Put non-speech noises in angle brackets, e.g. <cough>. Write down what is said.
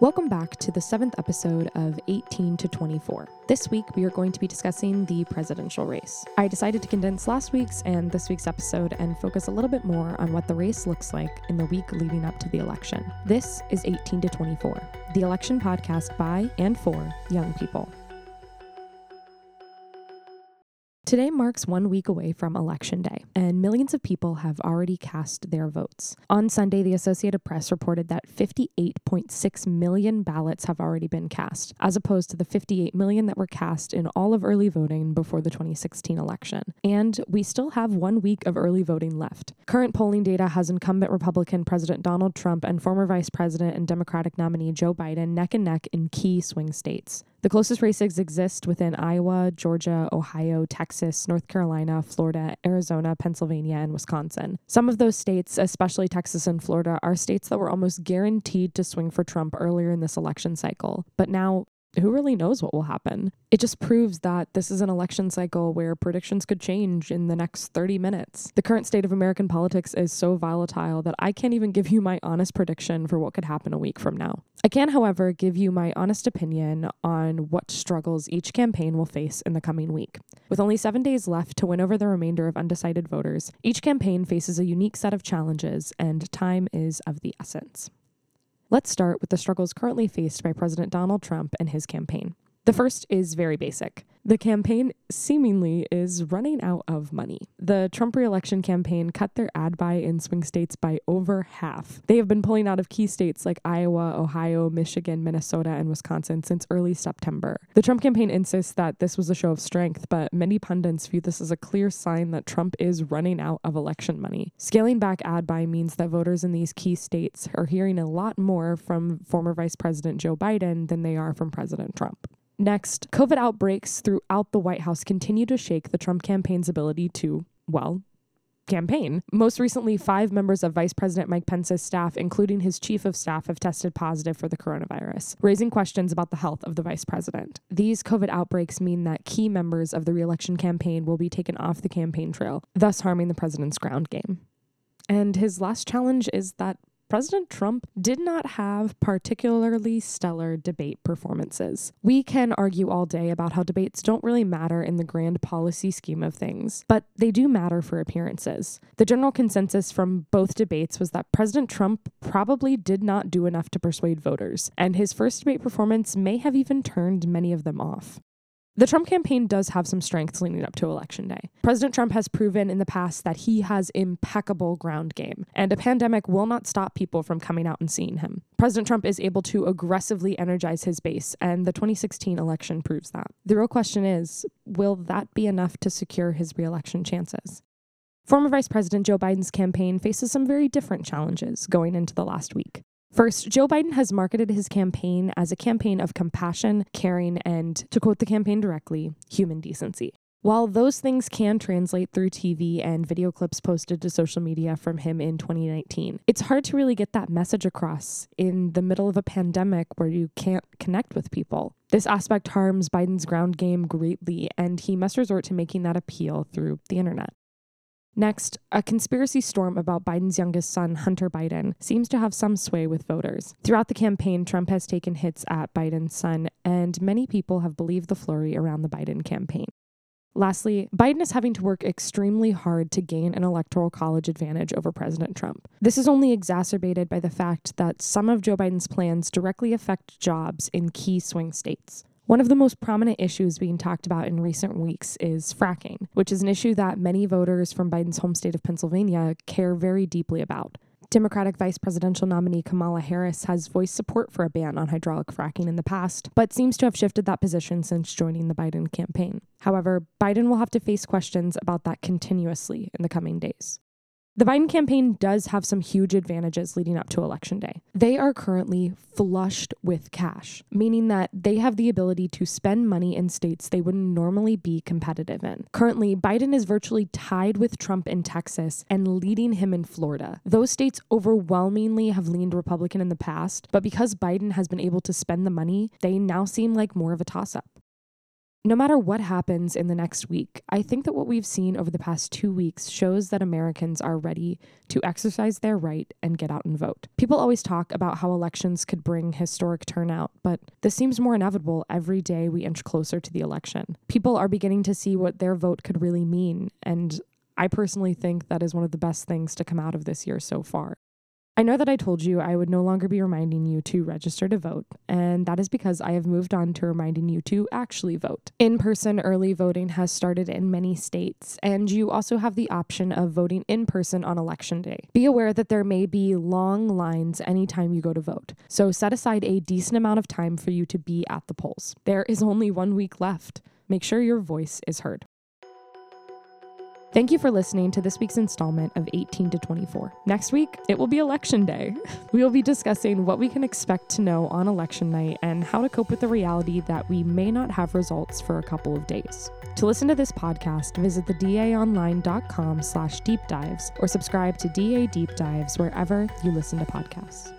Welcome back to the seventh episode of 18 to 24. This week, we are going to be discussing the presidential race. I decided to condense last week's and this week's episode and focus a little bit more on what the race looks like in the week leading up to the election. This is 18 to 24, the election podcast by and for young people. Today marks one week away from Election Day, and millions of people have already cast their votes. On Sunday, the Associated Press reported that 58.6 million ballots have already been cast, as opposed to the 58 million that were cast in all of early voting before the 2016 election. And we still have one week of early voting left. Current polling data has incumbent Republican President Donald Trump and former Vice President and Democratic nominee Joe Biden neck and neck in key swing states. The closest races exist within Iowa, Georgia, Ohio, Texas, North Carolina, Florida, Arizona, Pennsylvania, and Wisconsin. Some of those states, especially Texas and Florida, are states that were almost guaranteed to swing for Trump earlier in this election cycle. But now who really knows what will happen? It just proves that this is an election cycle where predictions could change in the next 30 minutes. The current state of American politics is so volatile that I can't even give you my honest prediction for what could happen a week from now. I can, however, give you my honest opinion on what struggles each campaign will face in the coming week. With only seven days left to win over the remainder of undecided voters, each campaign faces a unique set of challenges, and time is of the essence. Let's start with the struggles currently faced by President Donald Trump and his campaign. The first is very basic. The campaign seemingly is running out of money. The Trump reelection campaign cut their ad buy in swing states by over half. They have been pulling out of key states like Iowa, Ohio, Michigan, Minnesota, and Wisconsin since early September. The Trump campaign insists that this was a show of strength, but many pundits view this as a clear sign that Trump is running out of election money. Scaling back ad buy means that voters in these key states are hearing a lot more from former Vice President Joe Biden than they are from President Trump. Next, COVID outbreaks throughout the White House continue to shake the Trump campaign's ability to, well, campaign. Most recently, five members of Vice President Mike Pence's staff, including his chief of staff, have tested positive for the coronavirus, raising questions about the health of the vice president. These COVID outbreaks mean that key members of the reelection campaign will be taken off the campaign trail, thus harming the president's ground game. And his last challenge is that President Trump did not have particularly stellar debate performances. We can argue all day about how debates don't really matter in the grand policy scheme of things, but they do matter for appearances. The general consensus from both debates was that President Trump probably did not do enough to persuade voters, and his first debate performance may have even turned many of them off. The Trump campaign does have some strengths leading up to Election Day. President Trump has proven in the past that he has impeccable ground game, and a pandemic will not stop people from coming out and seeing him. President Trump is able to aggressively energize his base, and the 2016 election proves that. The real question is will that be enough to secure his reelection chances? Former Vice President Joe Biden's campaign faces some very different challenges going into the last week. First, Joe Biden has marketed his campaign as a campaign of compassion, caring, and, to quote the campaign directly, human decency. While those things can translate through TV and video clips posted to social media from him in 2019, it's hard to really get that message across in the middle of a pandemic where you can't connect with people. This aspect harms Biden's ground game greatly, and he must resort to making that appeal through the internet. Next, a conspiracy storm about Biden's youngest son, Hunter Biden, seems to have some sway with voters. Throughout the campaign, Trump has taken hits at Biden's son, and many people have believed the flurry around the Biden campaign. Lastly, Biden is having to work extremely hard to gain an electoral college advantage over President Trump. This is only exacerbated by the fact that some of Joe Biden's plans directly affect jobs in key swing states. One of the most prominent issues being talked about in recent weeks is fracking, which is an issue that many voters from Biden's home state of Pennsylvania care very deeply about. Democratic vice presidential nominee Kamala Harris has voiced support for a ban on hydraulic fracking in the past, but seems to have shifted that position since joining the Biden campaign. However, Biden will have to face questions about that continuously in the coming days. The Biden campaign does have some huge advantages leading up to Election Day. They are currently flushed with cash, meaning that they have the ability to spend money in states they wouldn't normally be competitive in. Currently, Biden is virtually tied with Trump in Texas and leading him in Florida. Those states overwhelmingly have leaned Republican in the past, but because Biden has been able to spend the money, they now seem like more of a toss up. No matter what happens in the next week, I think that what we've seen over the past two weeks shows that Americans are ready to exercise their right and get out and vote. People always talk about how elections could bring historic turnout, but this seems more inevitable every day we inch closer to the election. People are beginning to see what their vote could really mean, and I personally think that is one of the best things to come out of this year so far. I know that I told you I would no longer be reminding you to register to vote, and that is because I have moved on to reminding you to actually vote. In person early voting has started in many states, and you also have the option of voting in person on election day. Be aware that there may be long lines anytime you go to vote, so set aside a decent amount of time for you to be at the polls. There is only one week left. Make sure your voice is heard. Thank you for listening to this week's installment of 18 to 24. Next week, it will be election day. <laughs> We will be discussing what we can expect to know on election night and how to cope with the reality that we may not have results for a couple of days. To listen to this podcast, visit thedaonline.com slash deep dives or subscribe to DA Deep Dives wherever you listen to podcasts.